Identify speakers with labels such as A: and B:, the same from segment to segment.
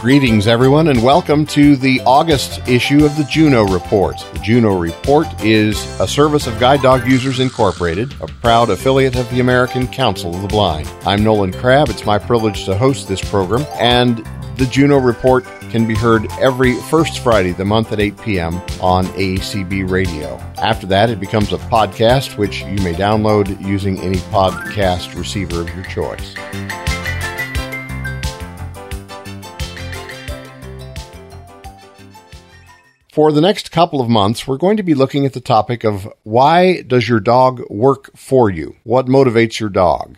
A: Greetings, everyone, and welcome to the August issue of the Juno Report. The Juno Report is a service of Guide Dog Users Incorporated, a proud affiliate of the American Council of the Blind. I'm Nolan Crabb. It's my privilege to host this program, and the Juno Report can be heard every first Friday of the month at 8 p.m. on ACB Radio. After that, it becomes a podcast, which you may download using any podcast receiver of your choice. For the next couple of months, we're going to be looking at the topic of why does your dog work for you? What motivates your dog?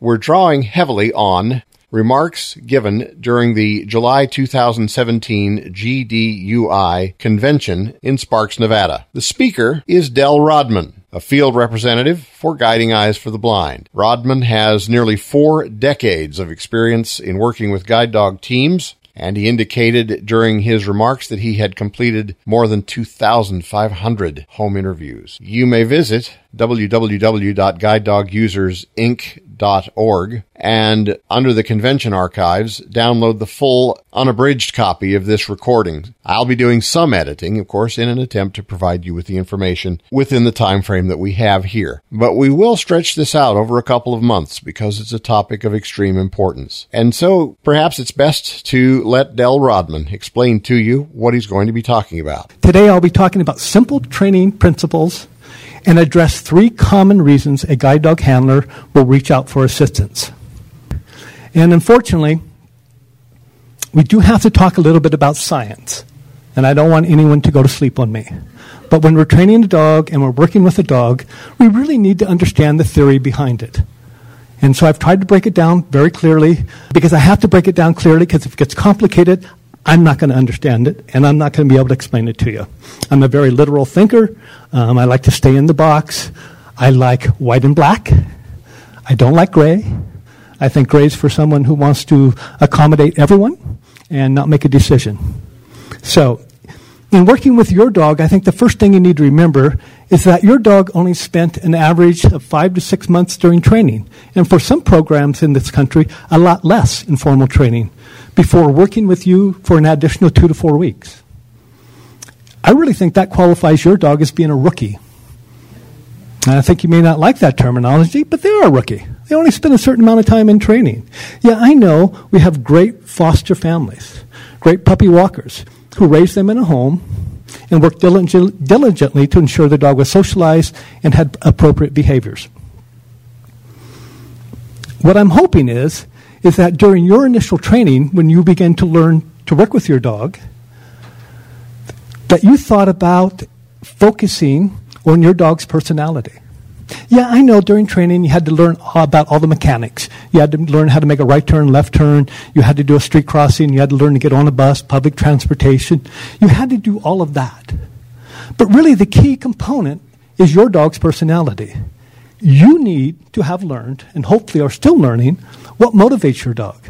A: We're drawing heavily on remarks given during the July 2017 GDUI convention in Sparks, Nevada. The speaker is Del Rodman, a field representative for Guiding Eyes for the Blind. Rodman has nearly four decades of experience in working with guide dog teams and he indicated during his remarks that he had completed more than 2,500 home interviews. You may visit www.guidedogusersinc.org and under the convention archives, download the full unabridged copy of this recording. I'll be doing some editing, of course, in an attempt to provide you with the information within the time frame that we have here. But we will stretch this out over a couple of months because it's a topic of extreme importance. And so perhaps it's best to let Del Rodman explain to you what he's going to be talking about.
B: Today I'll be talking about simple training principles and address three common reasons a guide dog handler will reach out for assistance. And unfortunately, we do have to talk a little bit about science. And I don't want anyone to go to sleep on me. But when we're training a dog and we're working with a dog, we really need to understand the theory behind it. And so I've tried to break it down very clearly because I have to break it down clearly because if it gets complicated, I'm not going to understand it, and I'm not going to be able to explain it to you. I'm a very literal thinker. Um, I like to stay in the box. I like white and black. I don't like gray. I think gray is for someone who wants to accommodate everyone and not make a decision. So, in working with your dog, I think the first thing you need to remember is that your dog only spent an average of five to six months during training. And for some programs in this country, a lot less in formal training before working with you for an additional two to four weeks. I really think that qualifies your dog as being a rookie. And I think you may not like that terminology, but they are a rookie. They only spend a certain amount of time in training. Yeah, I know we have great foster families, great puppy walkers who raise them in a home and work diligently to ensure the dog was socialized and had appropriate behaviors. What I'm hoping is is that during your initial training, when you begin to learn to work with your dog, that you thought about focusing on your dog's personality. Yeah, I know during training you had to learn about all the mechanics. You had to learn how to make a right turn, left turn. You had to do a street crossing. You had to learn to get on a bus, public transportation. You had to do all of that. But really, the key component is your dog's personality. You need to have learned, and hopefully are still learning, what motivates your dog?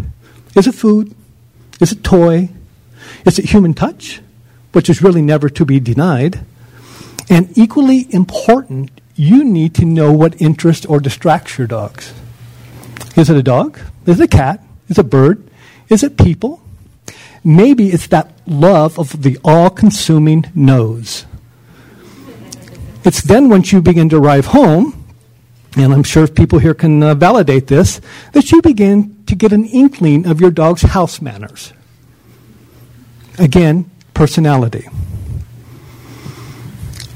B: Is it food? Is it toy? Is it human touch, which is really never to be denied? And equally important, you need to know what interests or distracts your dogs. Is it a dog? Is it a cat? Is it a bird? Is it people? Maybe it's that love of the all consuming nose. It's then once you begin to arrive home and I'm sure people here can uh, validate this, that you begin to get an inkling of your dog's house manners. Again, personality.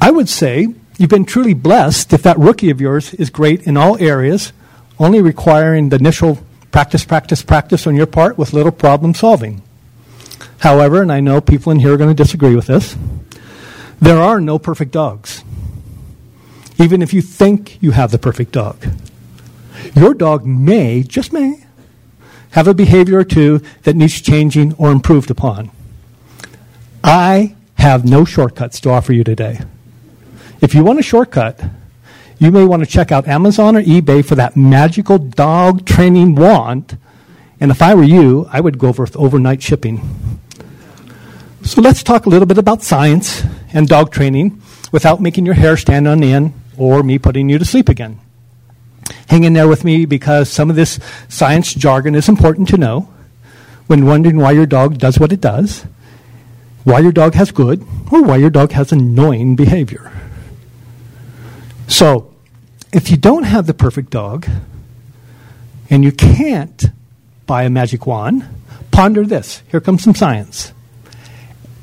B: I would say you've been truly blessed if that rookie of yours is great in all areas, only requiring the initial practice, practice, practice on your part with little problem solving. However, and I know people in here are going to disagree with this, there are no perfect dogs even if you think you have the perfect dog. Your dog may, just may, have a behavior or two that needs changing or improved upon. I have no shortcuts to offer you today. If you want a shortcut, you may want to check out Amazon or eBay for that magical dog training wand. And if I were you, I would go for overnight shipping. So let's talk a little bit about science and dog training without making your hair stand on end or me putting you to sleep again. Hang in there with me because some of this science jargon is important to know. when wondering why your dog does what it does, why your dog has good, or why your dog has annoying behavior. So, if you don't have the perfect dog, and you can't buy a magic wand, ponder this. Here comes some science.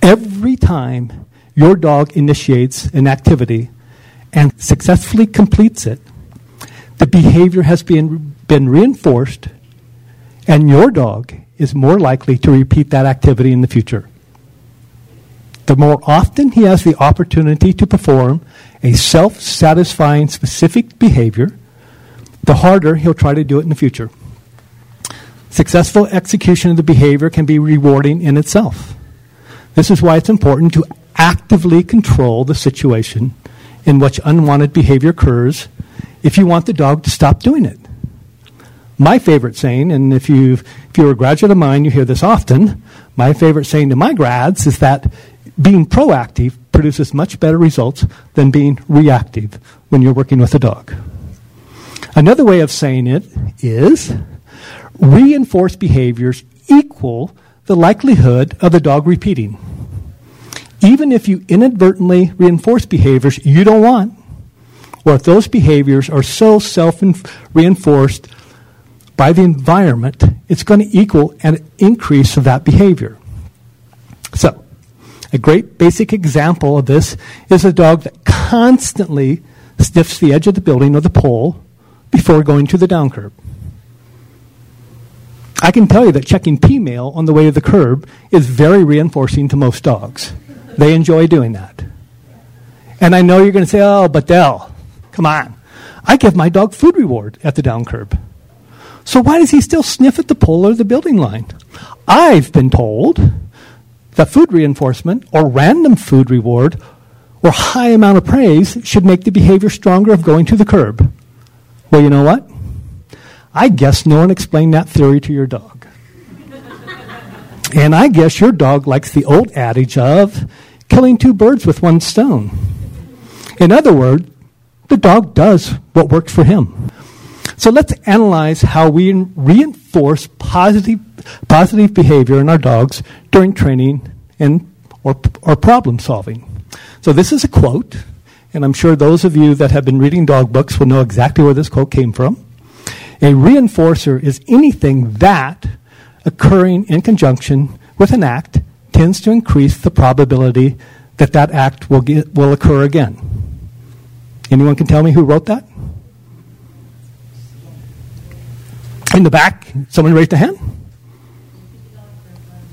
B: Every time your dog initiates an activity and successfully completes it, the behavior has been, been reinforced, and your dog is more likely to repeat that activity in the future. The more often he has the opportunity to perform a self satisfying specific behavior, the harder he'll try to do it in the future. Successful execution of the behavior can be rewarding in itself. This is why it's important to actively control the situation in which unwanted behavior occurs if you want the dog to stop doing it. My favorite saying, and if, you if you're a graduate of mine, you hear this often, my favorite saying to my grads is that being proactive produces much better results than being reactive when you're working with a dog. Another way of saying it is reinforced behaviors equal the likelihood of the dog repeating. Even if you inadvertently reinforce behaviors you don't want, or if those behaviors are so self reinforced by the environment, it's going to equal an increase of that behavior. So, a great basic example of this is a dog that constantly sniffs the edge of the building or the pole before going to the down curb. I can tell you that checking P mail on the way to the curb is very reinforcing to most dogs. They enjoy doing that. And I know you're going to say, oh, but Dell, come on. I give my dog food reward at the down curb. So why does he still sniff at the pole or the building line? I've been told that food reinforcement or random food reward or high amount of praise should make the behavior stronger of going to the curb. Well, you know what? I guess no one explained that theory to your dog. And I guess your dog likes the old adage of killing two birds with one stone. In other words, the dog does what works for him. So let's analyze how we reinforce positive, positive behavior in our dogs during training and, or, or problem solving. So this is a quote, and I'm sure those of you that have been reading dog books will know exactly where this quote came from. A reinforcer is anything that, occurring in conjunction with an act, tends to increase the probability that that act will, get, will occur again. Anyone can tell me who wrote that? In the back, someone raised a hand?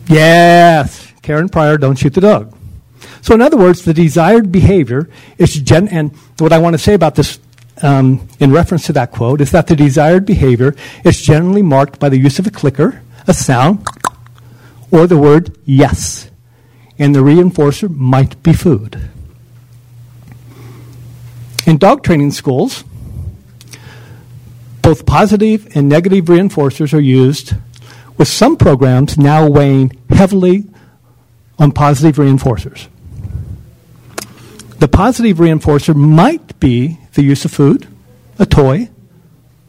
B: Yes, Karen Pryor, don't shoot the dog. So, in other words, the desired behavior is gen. And what I want to say about this, um, in reference to that quote, is that the desired behavior is generally marked by the use of a clicker, a sound, or the word yes. And the reinforcer might be food. In dog training schools, both positive and negative reinforcers are used, with some programs now weighing heavily on positive reinforcers. The positive reinforcer might be the use of food, a toy,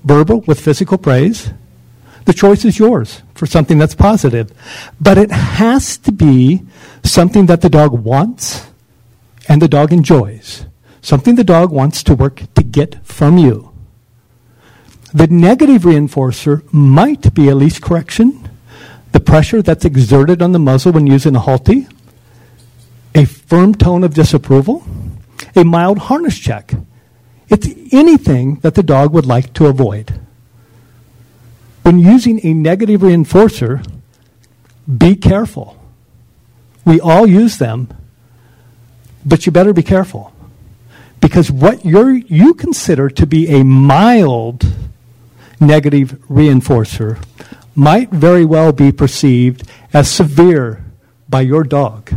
B: verbal with physical praise. The choice is yours for something that's positive. But it has to be something that the dog wants and the dog enjoys. Something the dog wants to work to get from you. The negative reinforcer might be a leash correction, the pressure that's exerted on the muzzle when using a Halti, a firm tone of disapproval, a mild harness check. It's anything that the dog would like to avoid. When using a negative reinforcer, be careful. We all use them, but you better be careful. Because what you consider to be a mild negative reinforcer might very well be perceived as severe by your dog.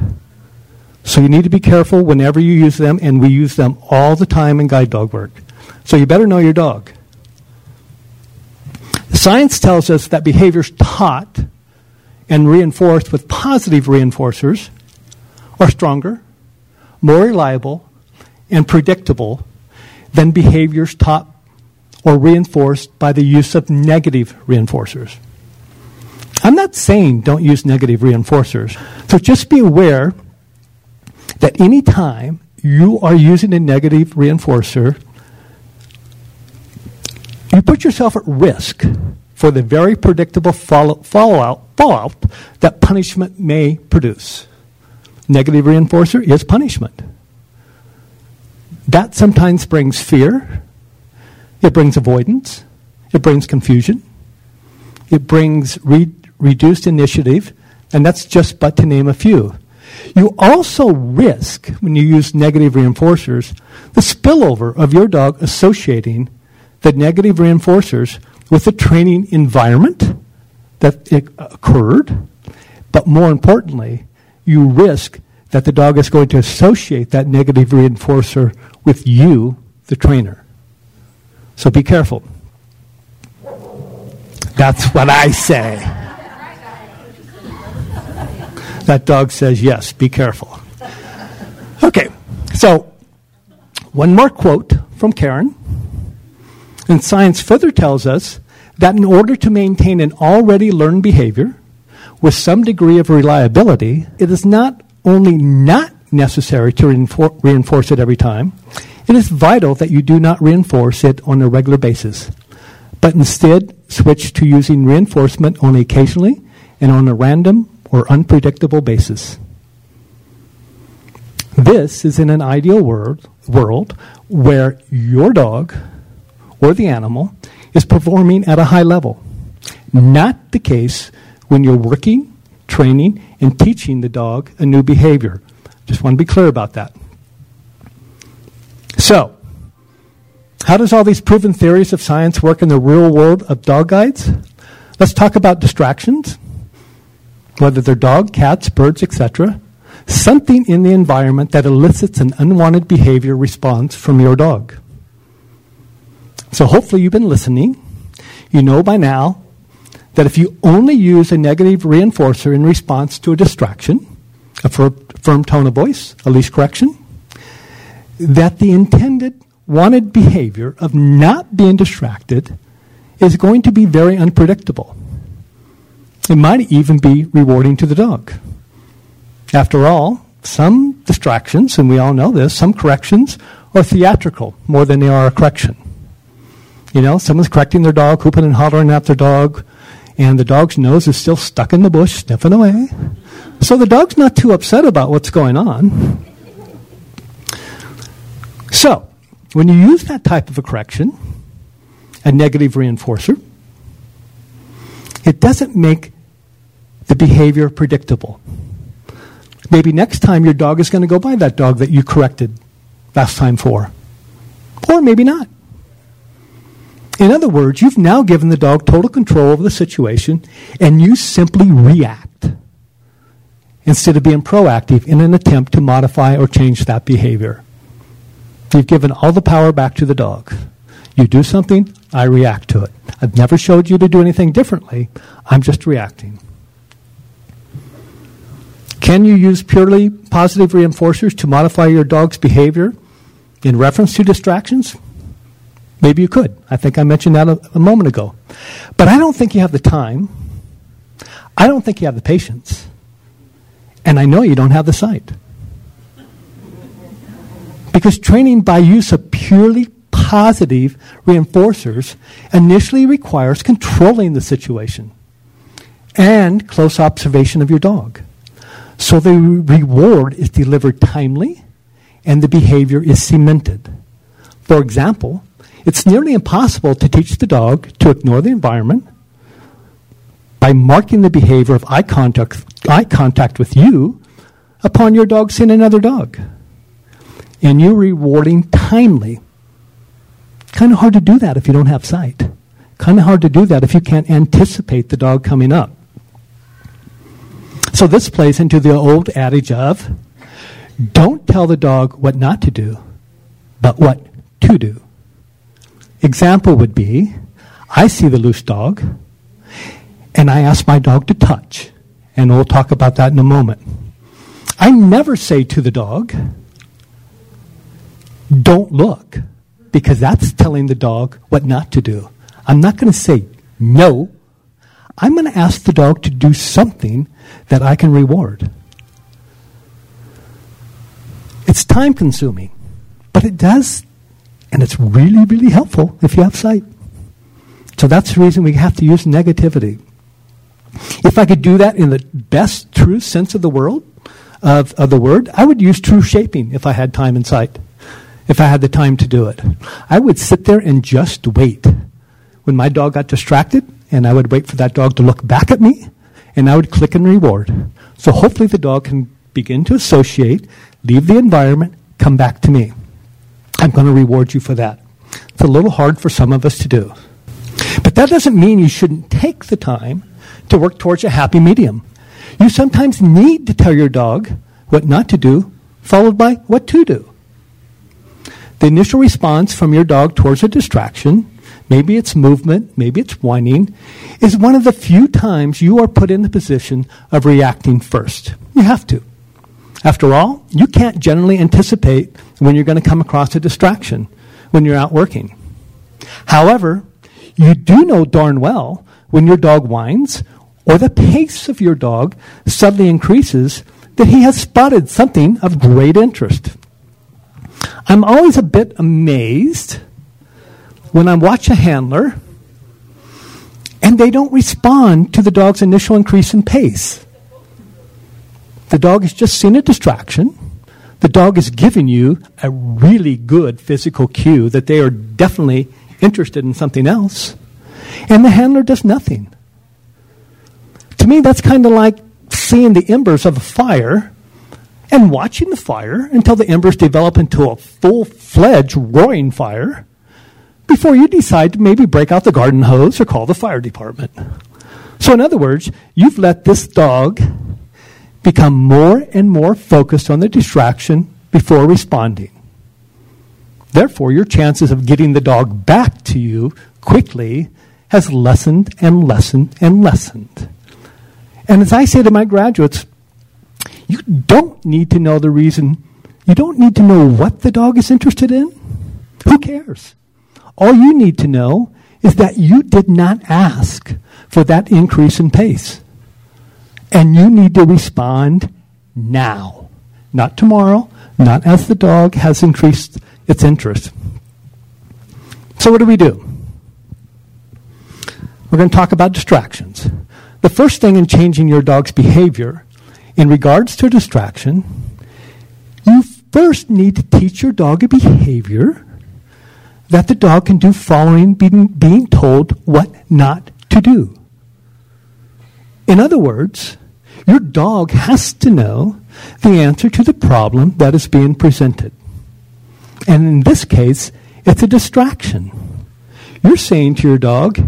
B: So you need to be careful whenever you use them, and we use them all the time in guide dog work. So you better know your dog. Science tells us that behaviors taught and reinforced with positive reinforcers are stronger, more reliable, and predictable than behaviors taught or reinforced by the use of negative reinforcers. I'm not saying don't use negative reinforcers. So just be aware that anytime you are using a negative reinforcer, you put yourself at risk for the very predictable follow- fallout, fallout that punishment may produce. Negative reinforcer is punishment. That sometimes brings fear, it brings avoidance, it brings confusion, it brings re- reduced initiative, and that's just but to name a few. You also risk, when you use negative reinforcers, the spillover of your dog associating the negative reinforcers with the training environment that occurred, but more importantly, you risk that the dog is going to associate that negative reinforcer with you, the trainer. So be careful. That's what I say. That dog says yes, be careful. Okay, so one more quote from Karen. And science further tells us that in order to maintain an already learned behavior with some degree of reliability, it is not only not necessary to reinforce it every time, it is vital that you do not reinforce it on a regular basis, but instead switch to using reinforcement only occasionally and on a random or unpredictable basis. This is in an ideal world, world where your dog or the animal is performing at a high level. Not the case when you're working, training, and teaching the dog a new behavior. Just want to be clear about that. So, how does all these proven theories of science work in the real world of dog guides? Let's talk about distractions, whether they're dog, cats, birds, etc. Something in the environment that elicits an unwanted behavior response from your dog. So hopefully you've been listening. You know by now that if you only use a negative reinforcer in response to a distraction, a firm tone of voice, a leash correction, that the intended wanted behavior of not being distracted is going to be very unpredictable. It might even be rewarding to the dog. After all, some distractions, and we all know this, some corrections are theatrical more than they are a correction. You know, someone's correcting their dog, whooping and hollering at their dog, and the dog's nose is still stuck in the bush, sniffing away. So the dog's not too upset about what's going on. So, when you use that type of a correction, a negative reinforcer, it doesn't make the behavior predictable. Maybe next time your dog is going to go by that dog that you corrected last time for. Or maybe not. In other words, you've now given the dog total control of the situation and you simply react instead of being proactive in an attempt to modify or change that behavior. You've given all the power back to the dog. You do something, I react to it. I've never showed you to do anything differently. I'm just reacting. Can you use purely positive reinforcers to modify your dog's behavior in reference to distractions? Maybe you could. I think I mentioned that a, a moment ago. But I don't think you have the time. I don't think you have the patience. And I know you don't have the sight. Because training by use of purely positive reinforcers initially requires controlling the situation and close observation of your dog. So the reward is delivered timely and the behavior is cemented. For example, it's nearly impossible to teach the dog to ignore the environment by marking the behavior of eye contact, eye contact with you upon your dog seeing another dog. And you're rewarding timely. Kind of hard to do that if you don't have sight. Kind of hard to do that if you can't anticipate the dog coming up. So this plays into the old adage of don't tell the dog what not to do, but what to do. Example would be I see the loose dog, and I ask my dog to touch. And we'll talk about that in a moment. I never say to the dog, don't look, because that's telling the dog what not to do. I'm not going to say no. I'm going to ask the dog to do something that I can reward. It's time consuming, but it does, and it's really, really helpful if you have sight. So that's the reason we have to use negativity. If I could do that in the best, true sense of the world, of, of the word, I would use true shaping if I had time and sight, if I had the time to do it. I would sit there and just wait. When my dog got distracted, and I would wait for that dog to look back at me, and I would click and reward. So hopefully the dog can begin to associate, leave the environment, come back to me. I'm going to reward you for that. It's a little hard for some of us to do. But that doesn't mean you shouldn't take the time to work towards a happy medium. You sometimes need to tell your dog what not to do, followed by what to do. The initial response from your dog towards a distraction, maybe it's movement, maybe it's whining, is one of the few times you are put in the position of reacting first. You have to. After all, you can't generally anticipate when you're going to come across a distraction when you're out working. However, you do know darn well when your dog whines or the pace of your dog suddenly increases that he has spotted something of great interest. I'm always a bit amazed when I watch a handler and they don't respond to the dog's initial increase in pace. The dog has just seen a distraction. The dog has given you a really good physical cue that they are definitely interested in something else. And the handler does nothing. To me, that's kind of like seeing the embers of a fire and watching the fire until the embers develop into a full fledged roaring fire before you decide to maybe break out the garden hose or call the fire department. So, in other words, you've let this dog become more and more focused on the distraction before responding. Therefore, your chances of getting the dog back to you quickly has lessened and lessened and lessened. And as I say to my graduates, you don't need to know the reason. You don't need to know what the dog is interested in. Who cares? All you need to know is that you did not ask for that increase in pace. And you need to respond now, not tomorrow, not as the dog has increased its interest. So, what do we do? We're going to talk about distractions. The first thing in changing your dog's behavior in regards to distraction, you first need to teach your dog a behavior that the dog can do following being, being told what not to do. In other words, your dog has to know the answer to the problem that is being presented. And in this case, it's a distraction. You're saying to your dog,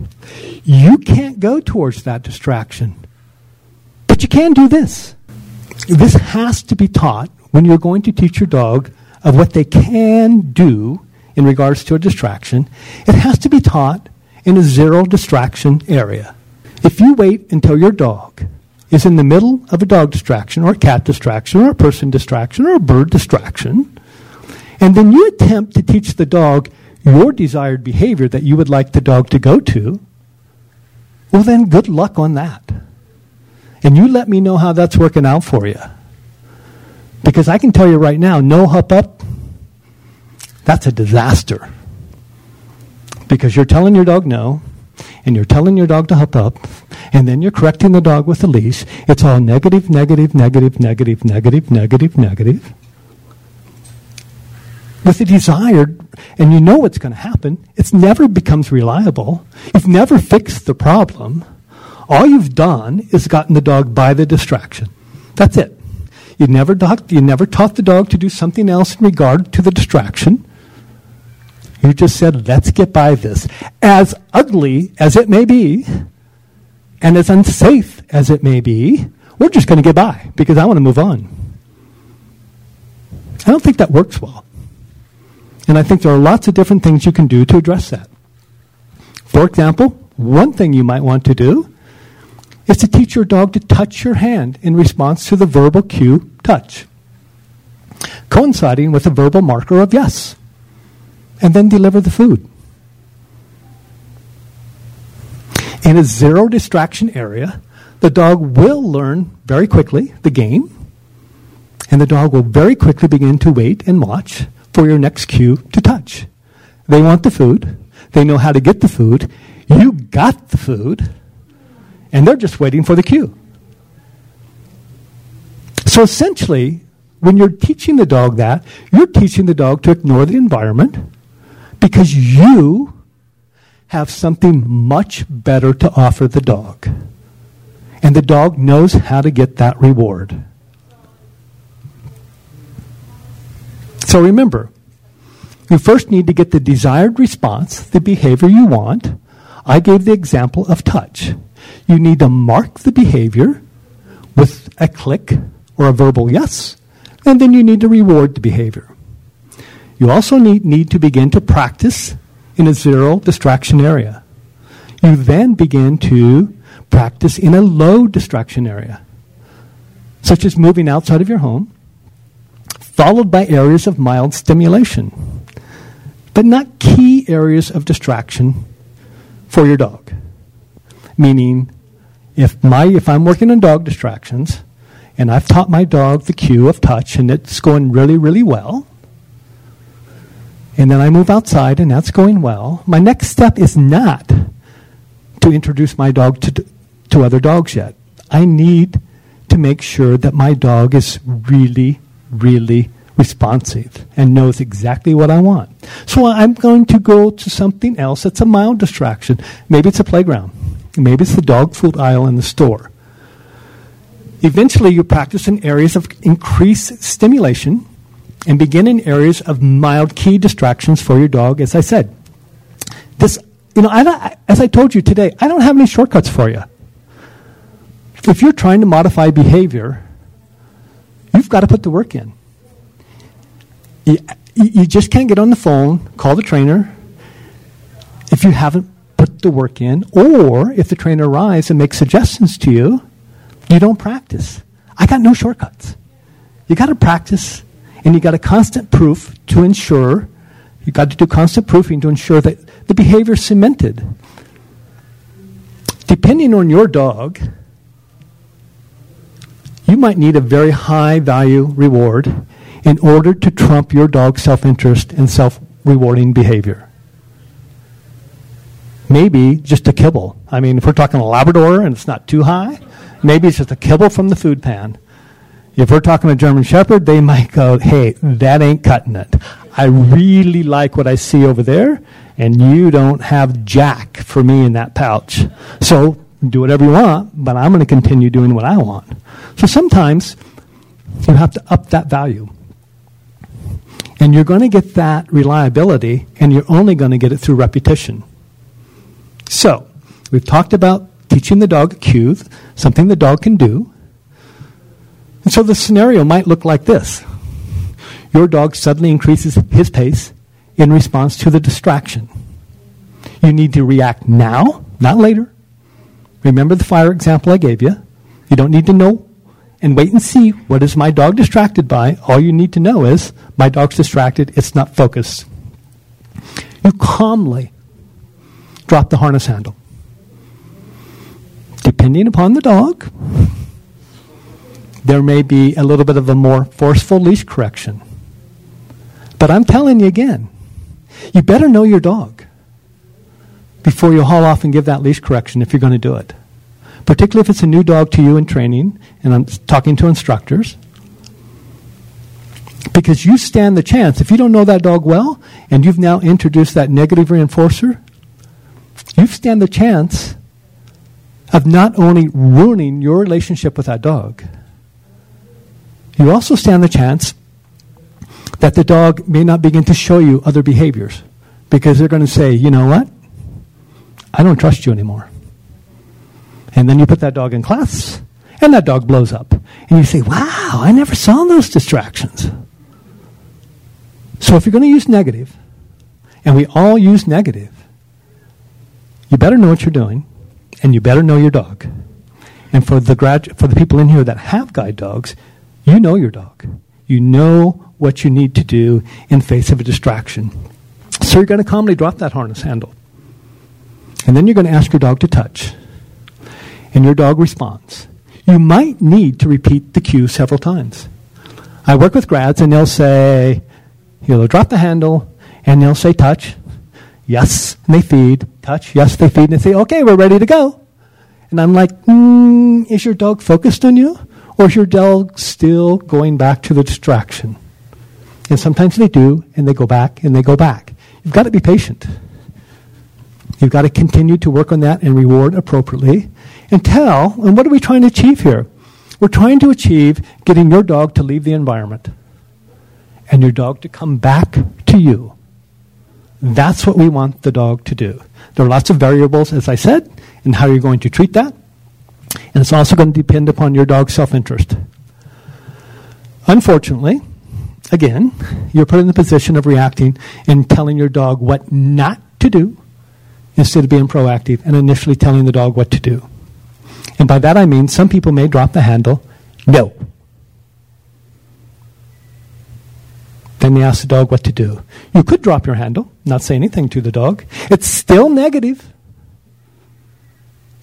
B: you can't go towards that distraction. But you can do this. This has to be taught when you're going to teach your dog of what they can do in regards to a distraction. It has to be taught in a zero distraction area. If you wait until your dog is in the middle of a dog distraction or a cat distraction or a person distraction or a bird distraction, and then you attempt to teach the dog your desired behavior that you would like the dog to go to, well, then good luck on that. And you let me know how that's working out for you. Because I can tell you right now, no hup up, that's a disaster. Because you're telling your dog no, and you're telling your dog to hop up, and then you're correcting the dog with a leash. It's all negative, negative, negative, negative, negative, negative, negative. With the desired, and you know what's going to happen, it never becomes reliable. You've never fixed the problem. All you've done is gotten the dog by the distraction. That's it. You never, you never taught the dog to do something else in regard to the distraction. You just said, let's get by this. As ugly as it may be, and as unsafe as it may be, we're just going to get by because I want to move on. I don't think that works well. And I think there are lots of different things you can do to address that. For example, one thing you might want to do is to teach your dog to touch your hand in response to the verbal cue touch, coinciding with a verbal marker of yes, and then deliver the food. In a zero distraction area, the dog will learn very quickly the game, and the dog will very quickly begin to wait and watch for your next cue to touch. They want the food, they know how to get the food, you got the food, and they're just waiting for the cue. So essentially, when you're teaching the dog that, you're teaching the dog to ignore the environment because you have something much better to offer the dog. And the dog knows how to get that reward. So remember, you first need to get the desired response, the behavior you want. I gave the example of touch. You need to mark the behavior with a click or a verbal yes, and then you need to reward the behavior. You also need, need to begin to practice in a zero distraction area. You then begin to practice in a low distraction area, such as moving outside of your home, followed by areas of mild stimulation, but not key areas of distraction for your dog. Meaning, if, my, if I'm working on dog distractions, and I've taught my dog the cue of touch, and it's going really, really well, and then I move outside, and that's going well, my next step is not to introduce my dog to, to other dogs yet. I need to make sure that my dog is really, really responsive and knows exactly what I want. So I'm going to go to something else that's a mild distraction. Maybe it's a playground. Maybe it's the dog food aisle in the store. Eventually, you practice in areas of increased stimulation and begin in areas of mild key distractions for your dog, as I said. This, you know, I, as I told you today, I don't have any shortcuts for you. If you're trying to modify behavior, you've got to put the work in. You, you just can't get on the phone, call the trainer, if you haven't put the work in, or if the trainer arrives and makes suggestions to you, you don't practice. I got no shortcuts. You got to practice, and you got a constant proof to ensure, you got to do constant proofing to ensure that the behavior is cemented. Depending on your dog, you might need a very high value reward in order to trump your dog's self interest and self rewarding behavior. Maybe just a kibble. I mean, if we're talking a Labrador and it's not too high, maybe it's just a kibble from the food pan. If we're talking a German Shepherd, they might go, hey, that ain't cutting it. I really like what I see over there, and you don't have jack for me in that pouch. So do whatever you want, but I'm going to continue doing what I want. So sometimes you have to up that value. And you're going to get that reliability, and you're only going to get it through repetition. So, we've talked about teaching the dog a cue, something the dog can do. And so the scenario might look like this Your dog suddenly increases his pace in response to the distraction. You need to react now, not later. Remember the fire example I gave you. You don't need to know and wait and see what is my dog distracted by. All you need to know is my dog's distracted, it's not focused. You calmly drop the harness handle. Depending upon the dog, there may be a little bit of a more forceful leash correction. But I'm telling you again, you better know your dog before you haul off and give that leash correction if you're going to do it particularly if it's a new dog to you in training, and I'm talking to instructors. Because you stand the chance, if you don't know that dog well, and you've now introduced that negative reinforcer, you stand the chance of not only ruining your relationship with that dog, you also stand the chance that the dog may not begin to show you other behaviors because they're going to say, you know what? I don't trust you anymore. And then you put that dog in class, and that dog blows up. And you say, wow, I never saw those distractions. So if you're going to use negative, and we all use negative, you better know what you're doing, and you better know your dog. And for the grad, for the people in here that have guide dogs, you know your dog. You know what you need to do in face of a distraction. So you're going to calmly drop that harness handle. And then you're going to ask your dog to touch. And your dog responds. You might need to repeat the cue several times. I work with grads and they'll say, you'll drop the handle and they'll say touch. Yes, and they feed. Touch. Yes, they feed. And they say, okay, we're ready to go. And I'm like, mm, is your dog focused on you? Or is your dog still going back to the distraction? And sometimes they do, and they go back, and they go back. You've got to be patient. You've got to continue to work on that and reward appropriately. And tell, and what are we trying to achieve here? We're trying to achieve getting your dog to leave the environment and your dog to come back to you. That's what we want the dog to do. There are lots of variables, as I said, in how you're going to treat that. And it's also going to depend upon your dog's self interest. Unfortunately, again, you're put in the position of reacting and telling your dog what not to do instead of being proactive and initially telling the dog what to do. And by that I mean some people may drop the handle, no. Then they ask the dog what to do. You could drop your handle, not say anything to the dog. It's still negative.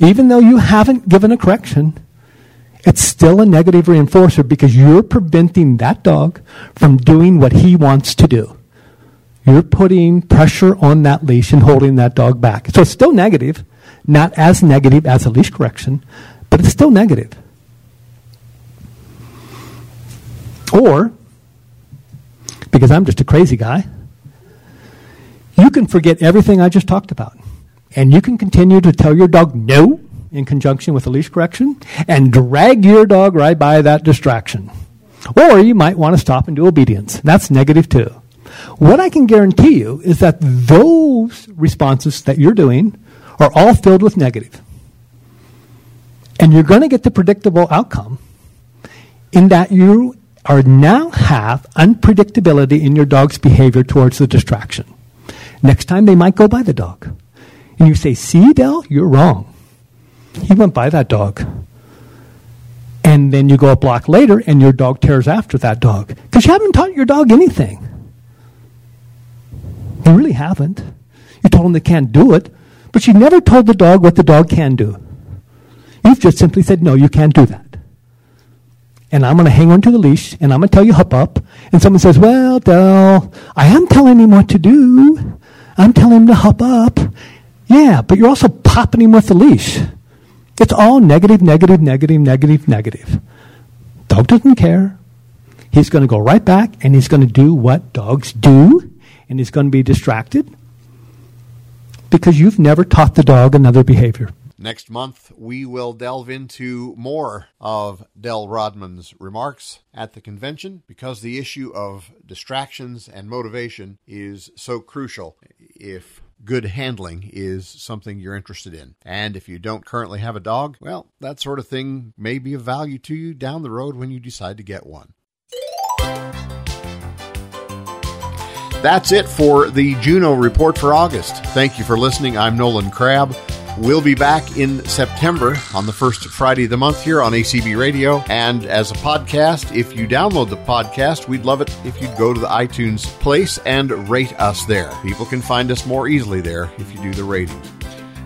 B: Even though you haven't given a correction, it's still a negative reinforcer because you're preventing that dog from doing what he wants to do. You're putting pressure on that leash and holding that dog back. So it's still negative, not as negative as a leash correction, but it's still negative. Or, because I'm just a crazy guy, you can forget everything I just talked about. And you can continue to tell your dog no in conjunction with a leash correction and drag your dog right by that distraction. Or you might want to stop and do obedience. That's negative too. What I can guarantee you is that those responses that you're doing are all filled with negative. And you're going to get the predictable outcome in that you are now have unpredictability in your dog's behavior towards the distraction. Next time they might go by the dog. And you say, see, Dell, you're wrong. He went by that dog. And then you go a block later and your dog tears after that dog. Because you haven't taught your dog anything. You really haven't. You told him they can't do it, but you never told the dog what the dog can do. You've just simply said, no, you can't do that. And I'm going to hang on to the leash and I'm going to tell you hop up. And someone says, well, Dell, I am telling him what to do. I'm telling him to hop up. Yeah, but you're also popping him with the leash. It's all negative, negative, negative, negative, negative. Dog doesn't care. He's going to go right back and he's going to do what dogs do and he's going to be distracted because you've never taught the dog another behavior.
A: Next month, we will delve into more of Dell Rodman's remarks at the convention because the issue of distractions and motivation is so crucial if good handling is something you're interested in. And if you don't currently have a dog, well, that sort of thing may be of value to you down the road when you decide to get one. That's it for the Juneau Report for August. Thank you for listening. I'm Nolan Crabb. We'll be back in September on the first Friday of the month here on ACB Radio. And as a podcast, if you download the podcast, we'd love it if you'd go to the iTunes place and rate us there. People can find us more easily there if you do the rating.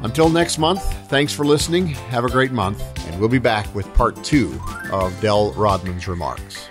A: Until next month, thanks for listening. Have a great month, and we'll be back with part two of Dell Rodman's remarks.